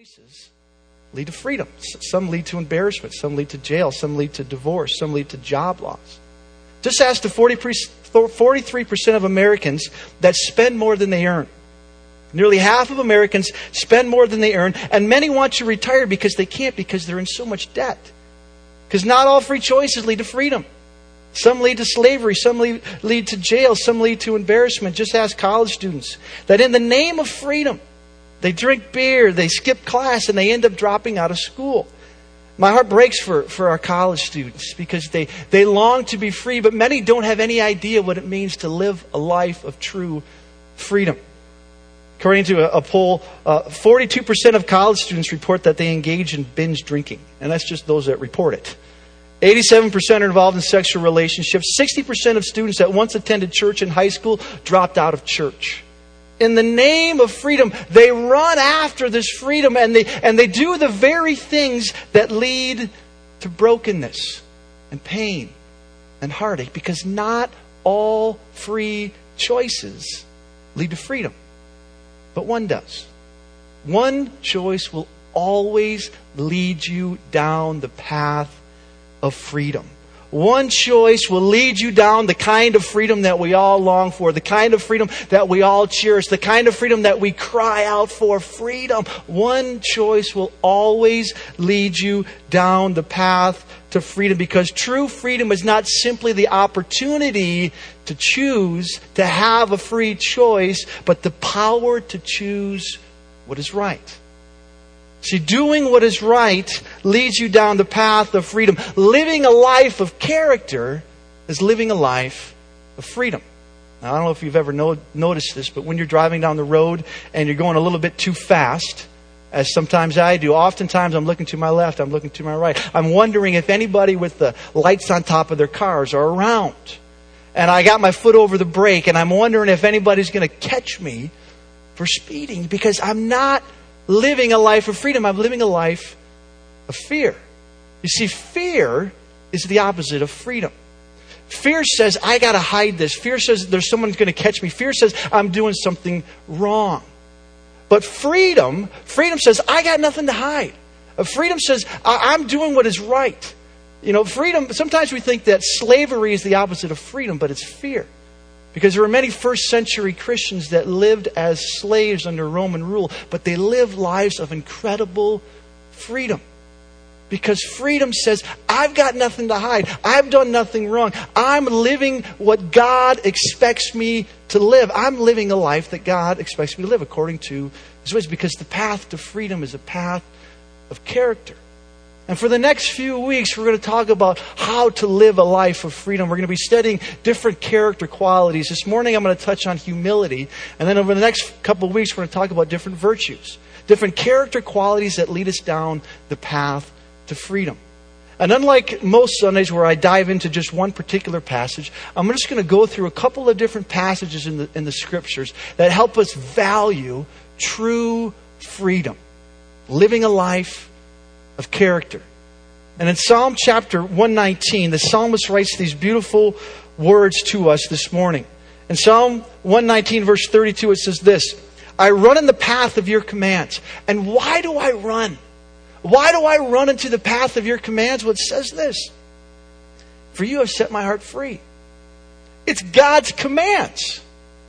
choices lead to freedom. Some lead to embarrassment. Some lead to jail. Some lead to divorce. Some lead to job loss. Just ask the 43% of Americans that spend more than they earn. Nearly half of Americans spend more than they earn, and many want to retire because they can't because they're in so much debt. Because not all free choices lead to freedom. Some lead to slavery, some lead, lead to jail, some lead to embarrassment. Just ask college students that in the name of freedom, they drink beer, they skip class, and they end up dropping out of school. My heart breaks for, for our college students because they, they long to be free, but many don't have any idea what it means to live a life of true freedom. According to a, a poll, uh, 42% of college students report that they engage in binge drinking, and that's just those that report it. 87% are involved in sexual relationships. 60% of students that once attended church in high school dropped out of church in the name of freedom, they run after this freedom and they, and they do the very things that lead to brokenness and pain and heartache because not all free choices lead to freedom, but one does. One choice will always lead you down the path of freedom. One choice will lead you down the kind of freedom that we all long for, the kind of freedom that we all cherish, the kind of freedom that we cry out for freedom. One choice will always lead you down the path to freedom because true freedom is not simply the opportunity to choose, to have a free choice, but the power to choose what is right. See, doing what is right leads you down the path of freedom. Living a life of character is living a life of freedom. Now, I don't know if you've ever no- noticed this, but when you're driving down the road and you're going a little bit too fast, as sometimes I do, oftentimes I'm looking to my left, I'm looking to my right. I'm wondering if anybody with the lights on top of their cars are around. And I got my foot over the brake, and I'm wondering if anybody's going to catch me for speeding because I'm not living a life of freedom. I'm living a life of fear. You see, fear is the opposite of freedom. Fear says, I got to hide this. Fear says, there's someone going to catch me. Fear says, I'm doing something wrong. But freedom, freedom says, I got nothing to hide. Uh, freedom says, I'm doing what is right. You know, freedom, sometimes we think that slavery is the opposite of freedom, but it's fear. Because there were many first century Christians that lived as slaves under Roman rule, but they lived lives of incredible freedom. Because freedom says, I've got nothing to hide. I've done nothing wrong. I'm living what God expects me to live. I'm living a life that God expects me to live according to His ways. Because the path to freedom is a path of character. And for the next few weeks, we're going to talk about how to live a life of freedom. We're going to be studying different character qualities. This morning, I'm going to touch on humility. And then over the next couple of weeks, we're going to talk about different virtues, different character qualities that lead us down the path to freedom. And unlike most Sundays where I dive into just one particular passage, I'm just going to go through a couple of different passages in the, in the scriptures that help us value true freedom. Living a life of character. And in Psalm chapter 119, the psalmist writes these beautiful words to us this morning. In Psalm 119, verse 32, it says this I run in the path of your commands. And why do I run? Why do I run into the path of your commands? Well, it says this For you have set my heart free. It's God's commands,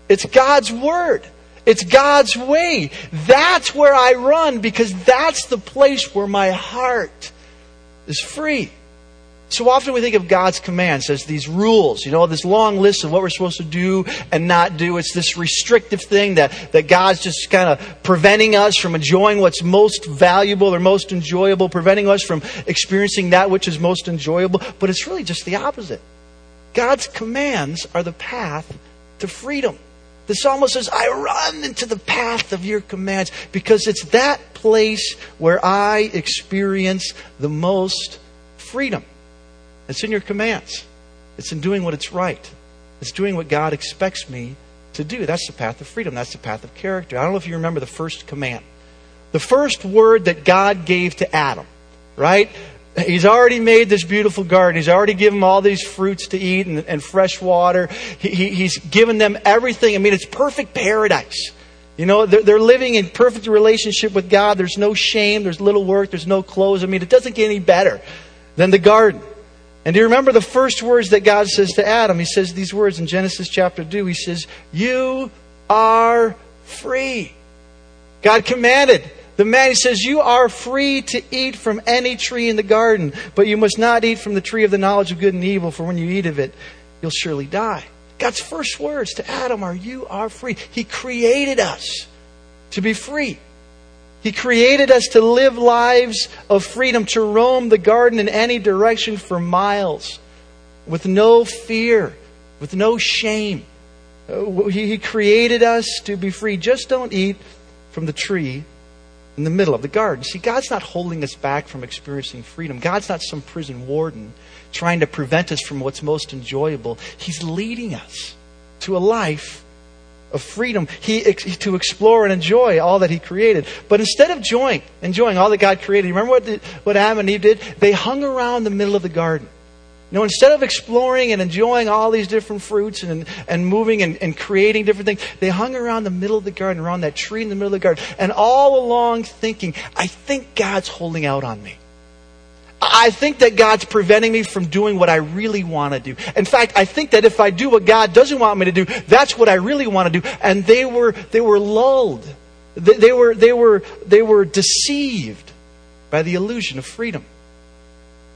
it's God's word. It's God's way. That's where I run because that's the place where my heart is free. So often we think of God's commands as these rules, you know, this long list of what we're supposed to do and not do. It's this restrictive thing that, that God's just kind of preventing us from enjoying what's most valuable or most enjoyable, preventing us from experiencing that which is most enjoyable. But it's really just the opposite. God's commands are the path to freedom. The psalmist says, I run into the path of your commands because it's that place where I experience the most freedom. It's in your commands. It's in doing what it's right. It's doing what God expects me to do. That's the path of freedom. That's the path of character. I don't know if you remember the first command. The first word that God gave to Adam, right? He's already made this beautiful garden. He's already given them all these fruits to eat and, and fresh water. He, he, he's given them everything. I mean, it's perfect paradise. You know, they're, they're living in perfect relationship with God. There's no shame, there's little work, there's no clothes. I mean, it doesn't get any better than the garden. And do you remember the first words that God says to Adam? He says these words in Genesis chapter 2. He says, You are free. God commanded the man, he says, You are free to eat from any tree in the garden, but you must not eat from the tree of the knowledge of good and evil, for when you eat of it, you'll surely die. God's first words to Adam are, You are free. He created us to be free. He created us to live lives of freedom, to roam the garden in any direction for miles with no fear, with no shame. Uh, he created us to be free. Just don't eat from the tree in the middle of the garden. See, God's not holding us back from experiencing freedom. God's not some prison warden trying to prevent us from what's most enjoyable. He's leading us to a life of freedom he, to explore and enjoy all that he created. But instead of enjoying, enjoying all that God created, remember what, the, what Adam and Eve did? They hung around the middle of the garden. You know, instead of exploring and enjoying all these different fruits and, and moving and, and creating different things, they hung around the middle of the garden, around that tree in the middle of the garden, and all along thinking, I think God's holding out on me. I think that God's preventing me from doing what I really want to do. In fact, I think that if I do what God doesn't want me to do, that's what I really want to do. And they were, they were lulled. They, they were, they, were, they were deceived by the illusion of freedom.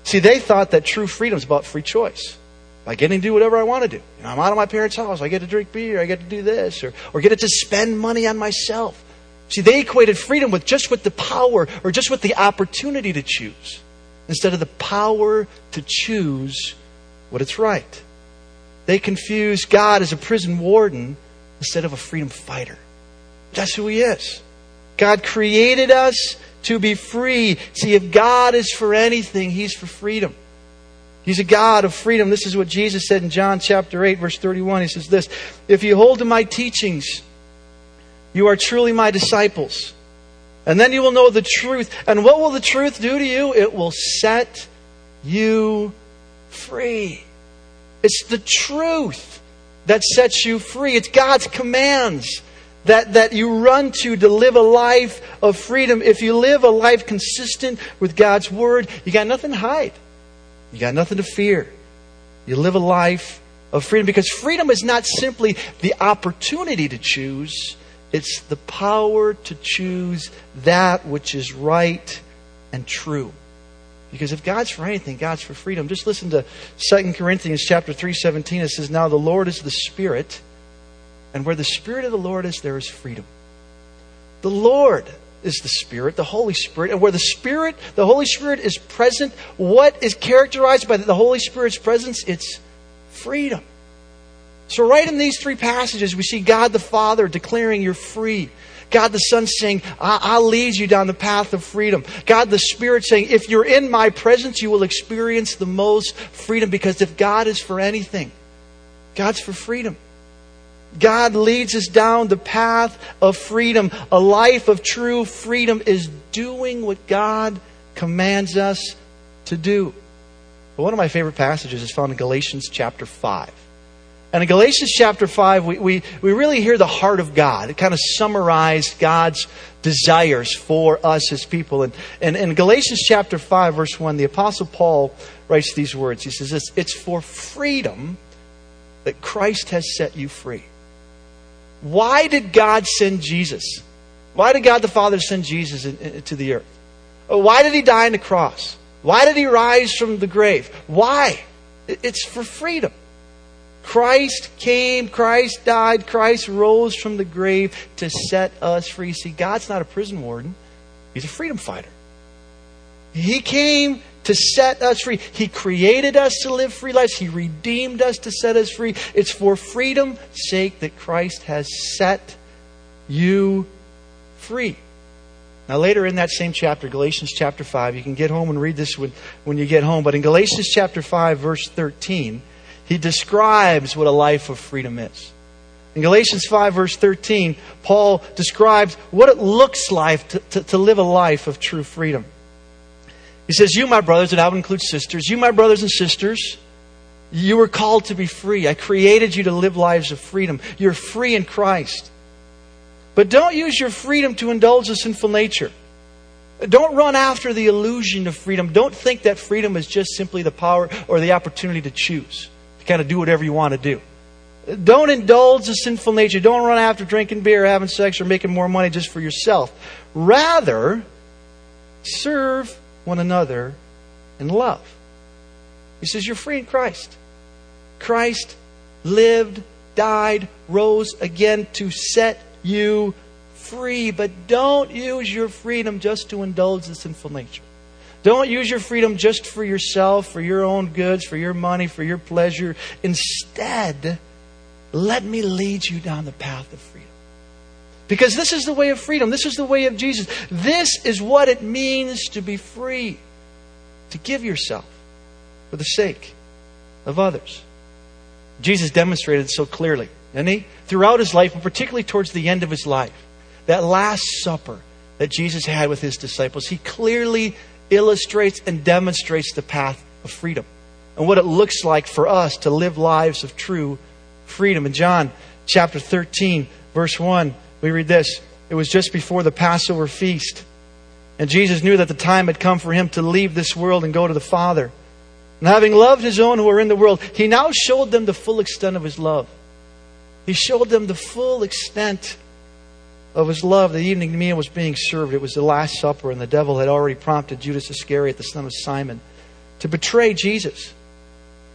See, they thought that true freedom is about free choice. I getting to do whatever I want to do. You know, I'm out of my parents' house. I get to drink beer. I get to do this, or, or get to spend money on myself. See, they equated freedom with just with the power or just with the opportunity to choose instead of the power to choose what is right. They confuse God as a prison warden instead of a freedom fighter. That's who He is. God created us to be free. See, if God is for anything, He's for freedom. He's a God of freedom. This is what Jesus said in John chapter 8, verse 31. He says this If you hold to my teachings, you are truly my disciples. And then you will know the truth. And what will the truth do to you? It will set you free. It's the truth that sets you free. It's God's commands that, that you run to to live a life of freedom. If you live a life consistent with God's Word, you got nothing to hide. You got nothing to fear. You live a life of freedom because freedom is not simply the opportunity to choose, it's the power to choose that which is right and true. Because if God's for anything, God's for freedom. Just listen to 2 Corinthians chapter 3:17. It says, "Now the Lord is the Spirit, and where the Spirit of the Lord is, there is freedom. The Lord is the Spirit, the Holy Spirit. And where the Spirit, the Holy Spirit is present, what is characterized by the Holy Spirit's presence? It's freedom. So, right in these three passages, we see God the Father declaring you're free. God the Son saying, I'll lead you down the path of freedom. God the Spirit saying, if you're in my presence, you will experience the most freedom because if God is for anything, God's for freedom. God leads us down the path of freedom. A life of true freedom is doing what God commands us to do. But one of my favorite passages is found in Galatians chapter 5. And in Galatians chapter 5, we, we, we really hear the heart of God. It kind of summarized God's desires for us as people. And, and in Galatians chapter 5, verse 1, the Apostle Paul writes these words. He says, It's, it's for freedom that Christ has set you free. Why did God send Jesus? Why did God the Father send Jesus into the earth? Uh, why did he die on the cross? Why did he rise from the grave? Why? It's for freedom. Christ came, Christ died, Christ rose from the grave to set us free. See, God's not a prison warden, He's a freedom fighter. He came to set us free. He created us to live free lives. He redeemed us to set us free. It's for freedom's sake that Christ has set you free. Now, later in that same chapter, Galatians chapter 5, you can get home and read this when, when you get home, but in Galatians chapter 5, verse 13, he describes what a life of freedom is. In Galatians 5, verse 13, Paul describes what it looks like to, to, to live a life of true freedom. He says, You, my brothers, and I would include sisters, you, my brothers and sisters, you were called to be free. I created you to live lives of freedom. You're free in Christ. But don't use your freedom to indulge the sinful nature. Don't run after the illusion of freedom. Don't think that freedom is just simply the power or the opportunity to choose, to kind of do whatever you want to do. Don't indulge the sinful nature. Don't run after drinking beer, having sex, or making more money just for yourself. Rather, serve one another in love. He says, You're free in Christ. Christ lived, died, rose again to set you free. But don't use your freedom just to indulge the sinful nature. Don't use your freedom just for yourself, for your own goods, for your money, for your pleasure. Instead, let me lead you down the path of freedom. Because this is the way of freedom. This is the way of Jesus. This is what it means to be free, to give yourself for the sake of others. Jesus demonstrated so clearly, didn't he? Throughout his life, and particularly towards the end of his life, that Last Supper that Jesus had with his disciples, he clearly illustrates and demonstrates the path of freedom and what it looks like for us to live lives of true freedom. In John chapter 13, verse 1, we read this It was just before the Passover feast. And Jesus knew that the time had come for him to leave this world and go to the Father. And having loved his own who were in the world, he now showed them the full extent of his love. He showed them the full extent of his love. The evening meal was being served. It was the Last Supper, and the devil had already prompted Judas Iscariot, the son of Simon, to betray Jesus.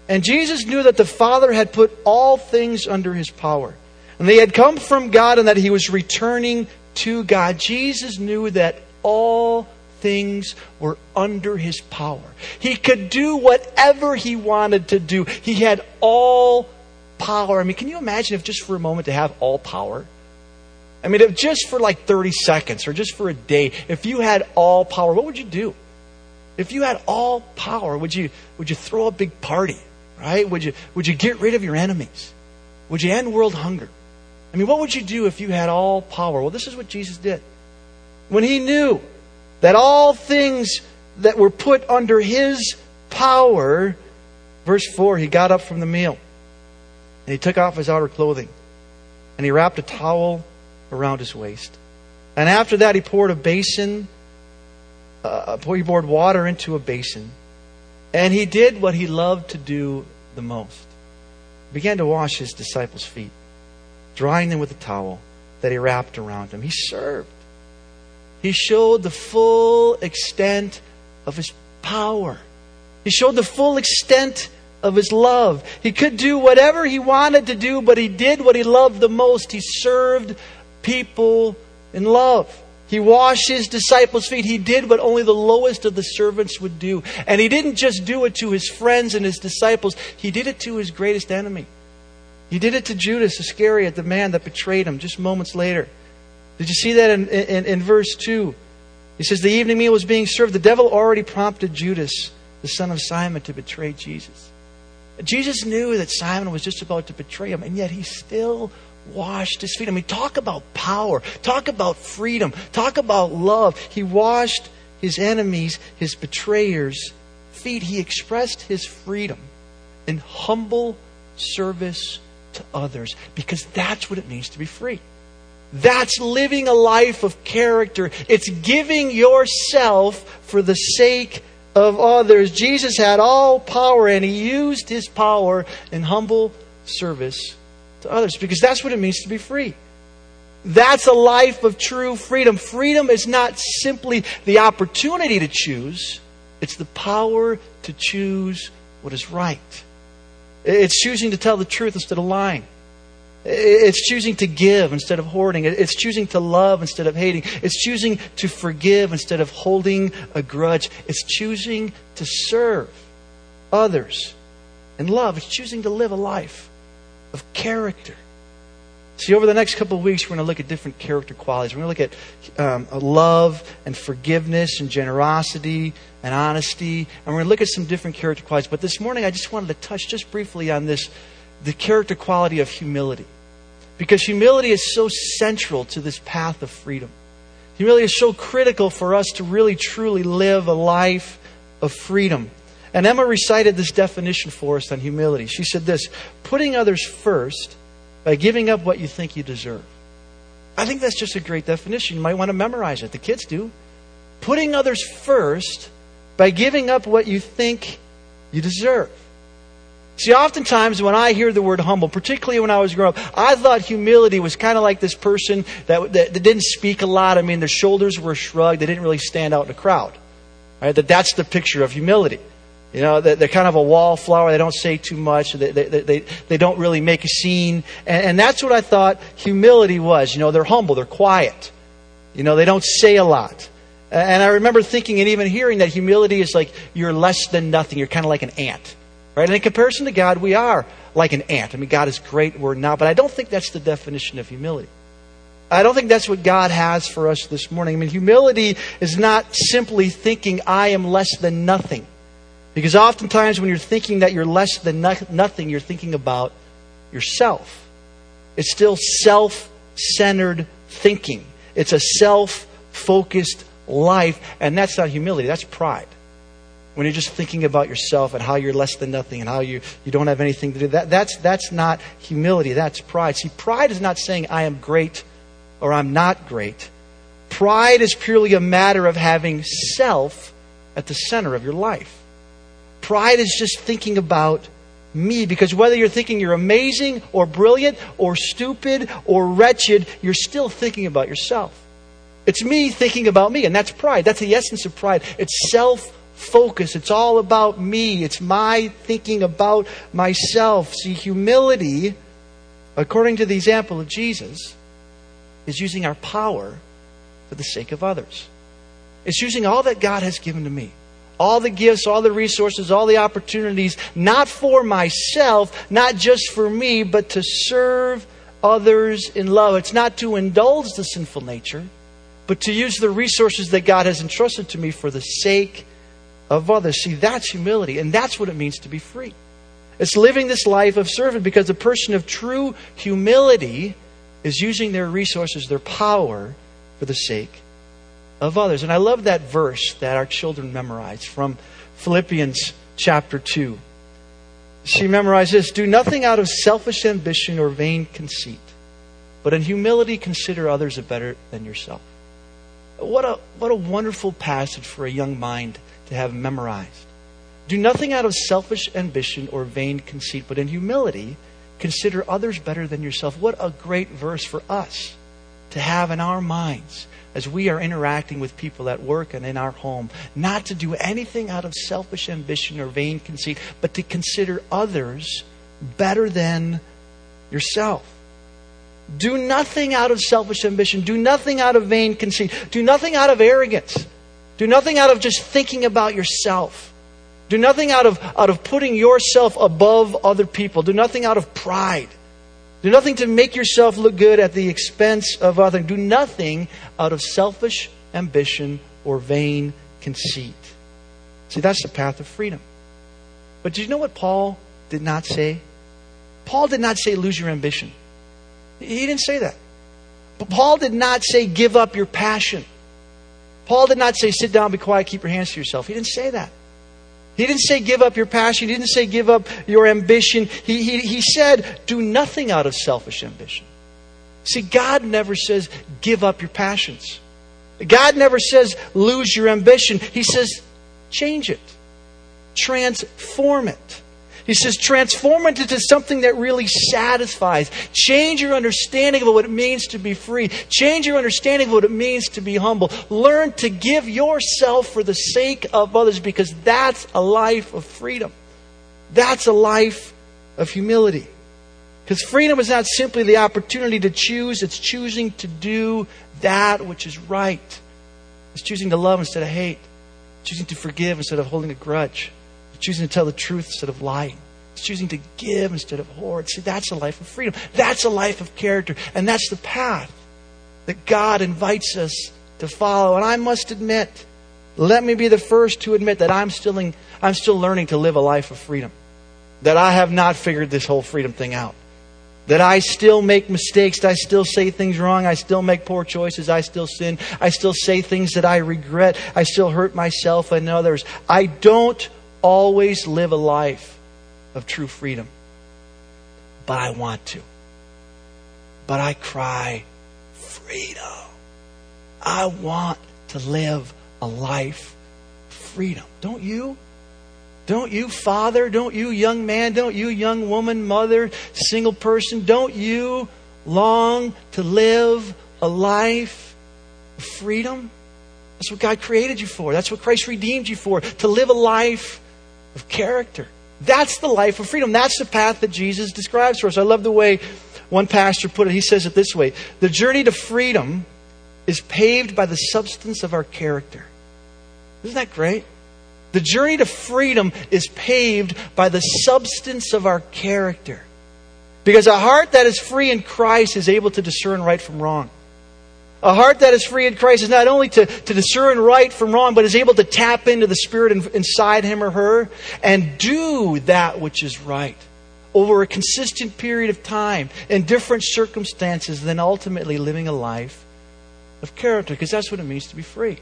And Jesus knew that the Father had put all things under his power. And they had come from God and that he was returning to God. Jesus knew that all things were under his power. He could do whatever he wanted to do. He had all power. I mean, can you imagine if just for a moment to have all power? I mean, if just for like 30 seconds or just for a day, if you had all power, what would you do? If you had all power, would you, would you throw a big party, right? Would you, would you get rid of your enemies? Would you end world hunger? I mean, what would you do if you had all power? Well, this is what Jesus did. When he knew that all things that were put under his power, verse 4, he got up from the meal and he took off his outer clothing and he wrapped a towel around his waist. And after that, he poured a basin, uh, he poured water into a basin. And he did what he loved to do the most. He began to wash his disciples' feet, drying them with a towel that he wrapped around him. He served. He showed the full extent of his power. He showed the full extent of his love. He could do whatever he wanted to do, but he did what he loved the most. He served people in love. He washed his disciples' feet. He did what only the lowest of the servants would do. And he didn't just do it to his friends and his disciples, he did it to his greatest enemy. He did it to Judas Iscariot, the man that betrayed him just moments later. Did you see that in, in, in verse 2? He says, The evening meal was being served. The devil already prompted Judas, the son of Simon, to betray Jesus. Jesus knew that Simon was just about to betray him, and yet he still washed his feet. I mean, talk about power, talk about freedom, talk about love. He washed his enemies, his betrayers' feet. He expressed his freedom in humble service to others because that's what it means to be free. That's living a life of character. It's giving yourself for the sake of others. Jesus had all power and he used his power in humble service to others because that's what it means to be free. That's a life of true freedom. Freedom is not simply the opportunity to choose, it's the power to choose what is right. It's choosing to tell the truth instead of lying. It's choosing to give instead of hoarding. It's choosing to love instead of hating. It's choosing to forgive instead of holding a grudge. It's choosing to serve others in love. It's choosing to live a life of character. See, over the next couple of weeks, we're going to look at different character qualities. We're going to look at um, love and forgiveness and generosity and honesty. And we're going to look at some different character qualities. But this morning, I just wanted to touch just briefly on this the character quality of humility. Because humility is so central to this path of freedom. Humility is so critical for us to really truly live a life of freedom. And Emma recited this definition for us on humility. She said this putting others first by giving up what you think you deserve. I think that's just a great definition. You might want to memorize it. The kids do. Putting others first by giving up what you think you deserve. See, oftentimes when I hear the word humble, particularly when I was growing up, I thought humility was kind of like this person that, that, that, didn't speak a lot. I mean, their shoulders were shrugged. They didn't really stand out in a crowd. Right? That that's the picture of humility. You know, they're kind of a wallflower. They don't say too much. They, they, they, they don't really make a scene. And, and that's what I thought humility was. You know, they're humble. They're quiet. You know, they don't say a lot. And I remember thinking and even hearing that humility is like you're less than nothing. You're kind of like an ant. Right? And in comparison to God, we are like an ant. I mean, God is great, we're not. But I don't think that's the definition of humility. I don't think that's what God has for us this morning. I mean, humility is not simply thinking, I am less than nothing. Because oftentimes when you're thinking that you're less than no- nothing, you're thinking about yourself. It's still self centered thinking, it's a self focused life, and that's not humility, that's pride. When you're just thinking about yourself and how you're less than nothing and how you, you don't have anything to do, that, that's, that's not humility, that's pride. See, pride is not saying I am great or I'm not great. Pride is purely a matter of having self at the center of your life. Pride is just thinking about me because whether you're thinking you're amazing or brilliant or stupid or wretched, you're still thinking about yourself. It's me thinking about me, and that's pride. That's the essence of pride. It's self focus. It's all about me. It's my thinking about myself. See, humility, according to the example of Jesus, is using our power for the sake of others. It's using all that God has given to me all the gifts, all the resources, all the opportunities, not for myself, not just for me, but to serve others in love. It's not to indulge the sinful nature, but to use the resources that God has entrusted to me for the sake of others. See, that's humility, and that's what it means to be free. It's living this life of servant because a person of true humility is using their resources, their power, for the sake of others. And I love that verse that our children memorize from Philippians chapter 2. She memorized this Do nothing out of selfish ambition or vain conceit, but in humility consider others better than yourself. What a, what a wonderful passage for a young mind to have memorized. Do nothing out of selfish ambition or vain conceit, but in humility consider others better than yourself. What a great verse for us to have in our minds as we are interacting with people at work and in our home, not to do anything out of selfish ambition or vain conceit, but to consider others better than yourself. Do nothing out of selfish ambition. Do nothing out of vain conceit. Do nothing out of arrogance. Do nothing out of just thinking about yourself. Do nothing out of, out of putting yourself above other people. Do nothing out of pride. Do nothing to make yourself look good at the expense of others. Do nothing out of selfish ambition or vain conceit. See, that's the path of freedom. But do you know what Paul did not say? Paul did not say lose your ambition. He didn't say that. But Paul did not say give up your passion. Paul did not say sit down, be quiet, keep your hands to yourself. He didn't say that. He didn't say give up your passion. He didn't say give up your ambition. He, he, he said do nothing out of selfish ambition. See, God never says give up your passions. God never says lose your ambition. He says change it, transform it. He says, transform it into something that really satisfies. Change your understanding of what it means to be free. Change your understanding of what it means to be humble. Learn to give yourself for the sake of others because that's a life of freedom. That's a life of humility. Because freedom is not simply the opportunity to choose, it's choosing to do that which is right. It's choosing to love instead of hate, choosing to forgive instead of holding a grudge choosing to tell the truth instead of lying. It's choosing to give instead of hoard. See, that's a life of freedom. That's a life of character. And that's the path that God invites us to follow. And I must admit, let me be the first to admit that I'm still, in, I'm still learning to live a life of freedom. That I have not figured this whole freedom thing out. That I still make mistakes. I still say things wrong. I still make poor choices. I still sin. I still say things that I regret. I still hurt myself and others. I don't always live a life of true freedom. But I want to. But I cry, freedom. I want to live a life of freedom. Don't you? Don't you, father? Don't you, young man? Don't you, young woman, mother, single person? Don't you long to live a life of freedom? That's what God created you for. That's what Christ redeemed you for. To live a life of character. That's the life of freedom. That's the path that Jesus describes for us. I love the way one pastor put it. He says it this way The journey to freedom is paved by the substance of our character. Isn't that great? The journey to freedom is paved by the substance of our character. Because a heart that is free in Christ is able to discern right from wrong. A heart that is free in Christ is not only to, to discern right from wrong, but is able to tap into the Spirit in, inside him or her and do that which is right over a consistent period of time in different circumstances, then ultimately living a life of character, because that's what it means to be free.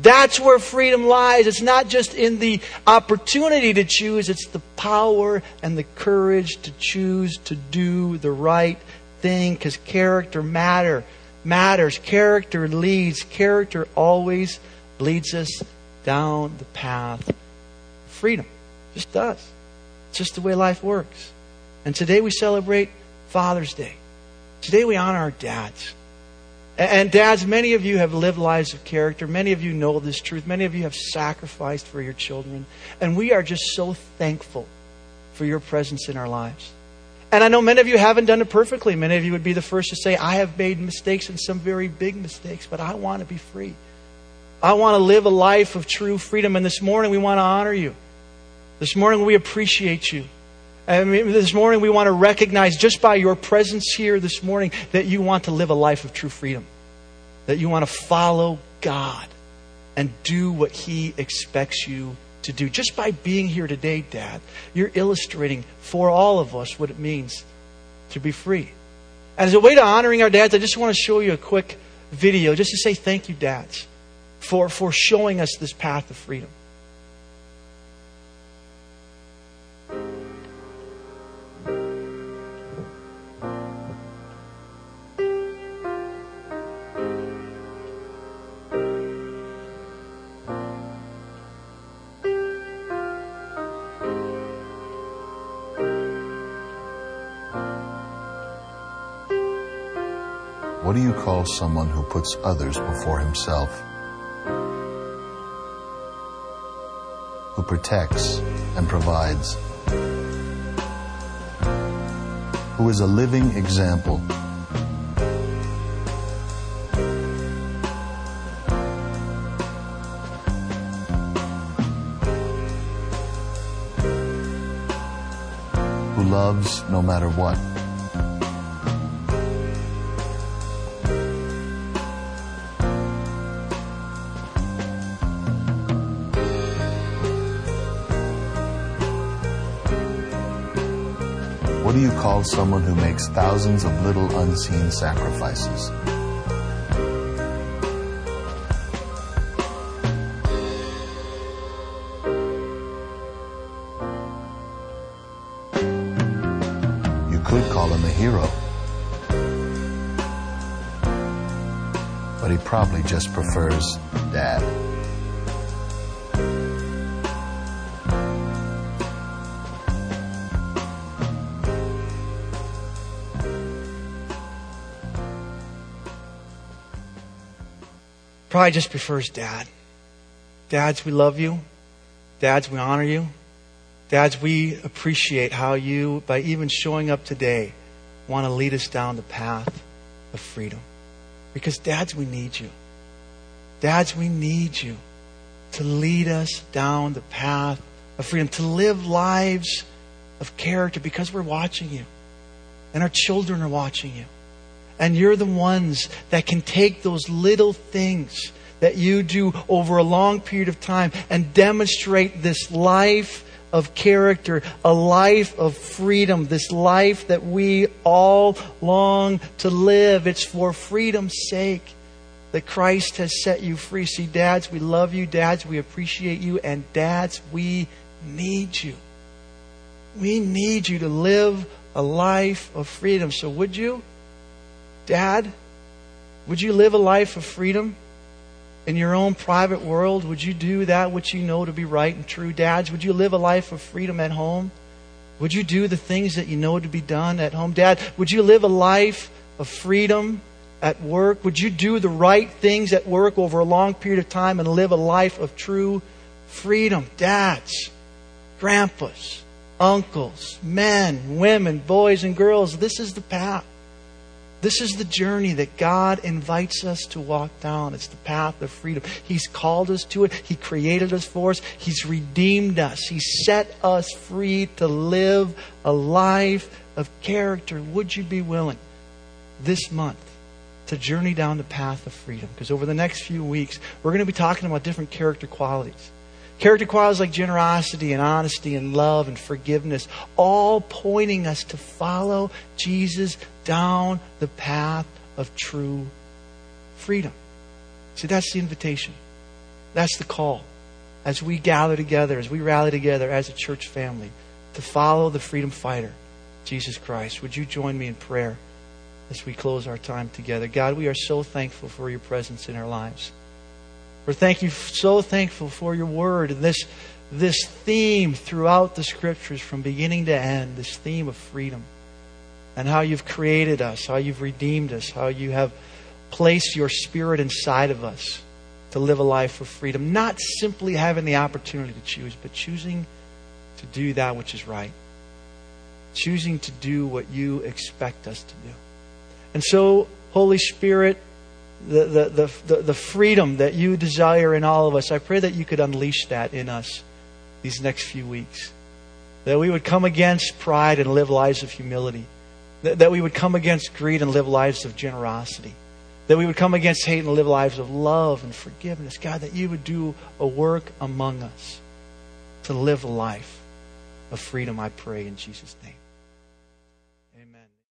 That's where freedom lies. It's not just in the opportunity to choose, it's the power and the courage to choose to do the right thing because character matter matters. Character leads. Character always leads us down the path of freedom. It just does. It's just the way life works. And today we celebrate Father's Day. Today we honor our dads. And dads, many of you have lived lives of character. Many of you know this truth. Many of you have sacrificed for your children. And we are just so thankful for your presence in our lives. And I know many of you haven't done it perfectly. Many of you would be the first to say, I have made mistakes and some very big mistakes, but I want to be free. I want to live a life of true freedom. And this morning we want to honor you. This morning we appreciate you. And this morning, we want to recognize just by your presence here this morning that you want to live a life of true freedom, that you want to follow God and do what He expects you to do. Just by being here today, Dad, you're illustrating for all of us what it means to be free. And as a way to honoring our dads, I just want to show you a quick video just to say thank you, dads, for, for showing us this path of freedom. Someone who puts others before himself? Who protects and provides? Who is a living example? Who loves no matter what? What do you call someone who makes thousands of little unseen sacrifices? You could call him a hero. But he probably just prefers probably just prefers dad. Dads, we love you. Dads, we honor you. Dads, we appreciate how you, by even showing up today, want to lead us down the path of freedom. Because, dads, we need you. Dads, we need you to lead us down the path of freedom, to live lives of character because we're watching you. And our children are watching you. And you're the ones that can take those little things that you do over a long period of time and demonstrate this life of character, a life of freedom, this life that we all long to live. It's for freedom's sake that Christ has set you free. See, dads, we love you. Dads, we appreciate you. And dads, we need you. We need you to live a life of freedom. So, would you? Dad, Would you live a life of freedom in your own private world? Would you do that which you know to be right and true? Dads, would you live a life of freedom at home? Would you do the things that you know to be done at home? Dad, would you live a life of freedom at work? Would you do the right things at work over a long period of time and live a life of true freedom? Dads, grandpas, uncles, men, women, boys, and girls, this is the path. This is the journey that God invites us to walk down. It's the path of freedom. He's called us to it. He created us for us. He's redeemed us. He set us free to live a life of character. Would you be willing this month to journey down the path of freedom? Because over the next few weeks, we're going to be talking about different character qualities. Character qualities like generosity and honesty and love and forgiveness, all pointing us to follow Jesus down the path of true freedom. See, that's the invitation. That's the call. As we gather together, as we rally together as a church family to follow the freedom fighter, Jesus Christ. Would you join me in prayer as we close our time together? God, we are so thankful for your presence in our lives. We're thank you, so thankful for your word and this, this theme throughout the scriptures from beginning to end, this theme of freedom and how you've created us, how you've redeemed us, how you have placed your spirit inside of us to live a life of freedom. Not simply having the opportunity to choose, but choosing to do that which is right. Choosing to do what you expect us to do. And so, Holy Spirit, the, the, the, the, freedom that you desire in all of us, I pray that you could unleash that in us these next few weeks. That we would come against pride and live lives of humility. That, that we would come against greed and live lives of generosity. That we would come against hate and live lives of love and forgiveness. God, that you would do a work among us to live a life of freedom, I pray in Jesus' name.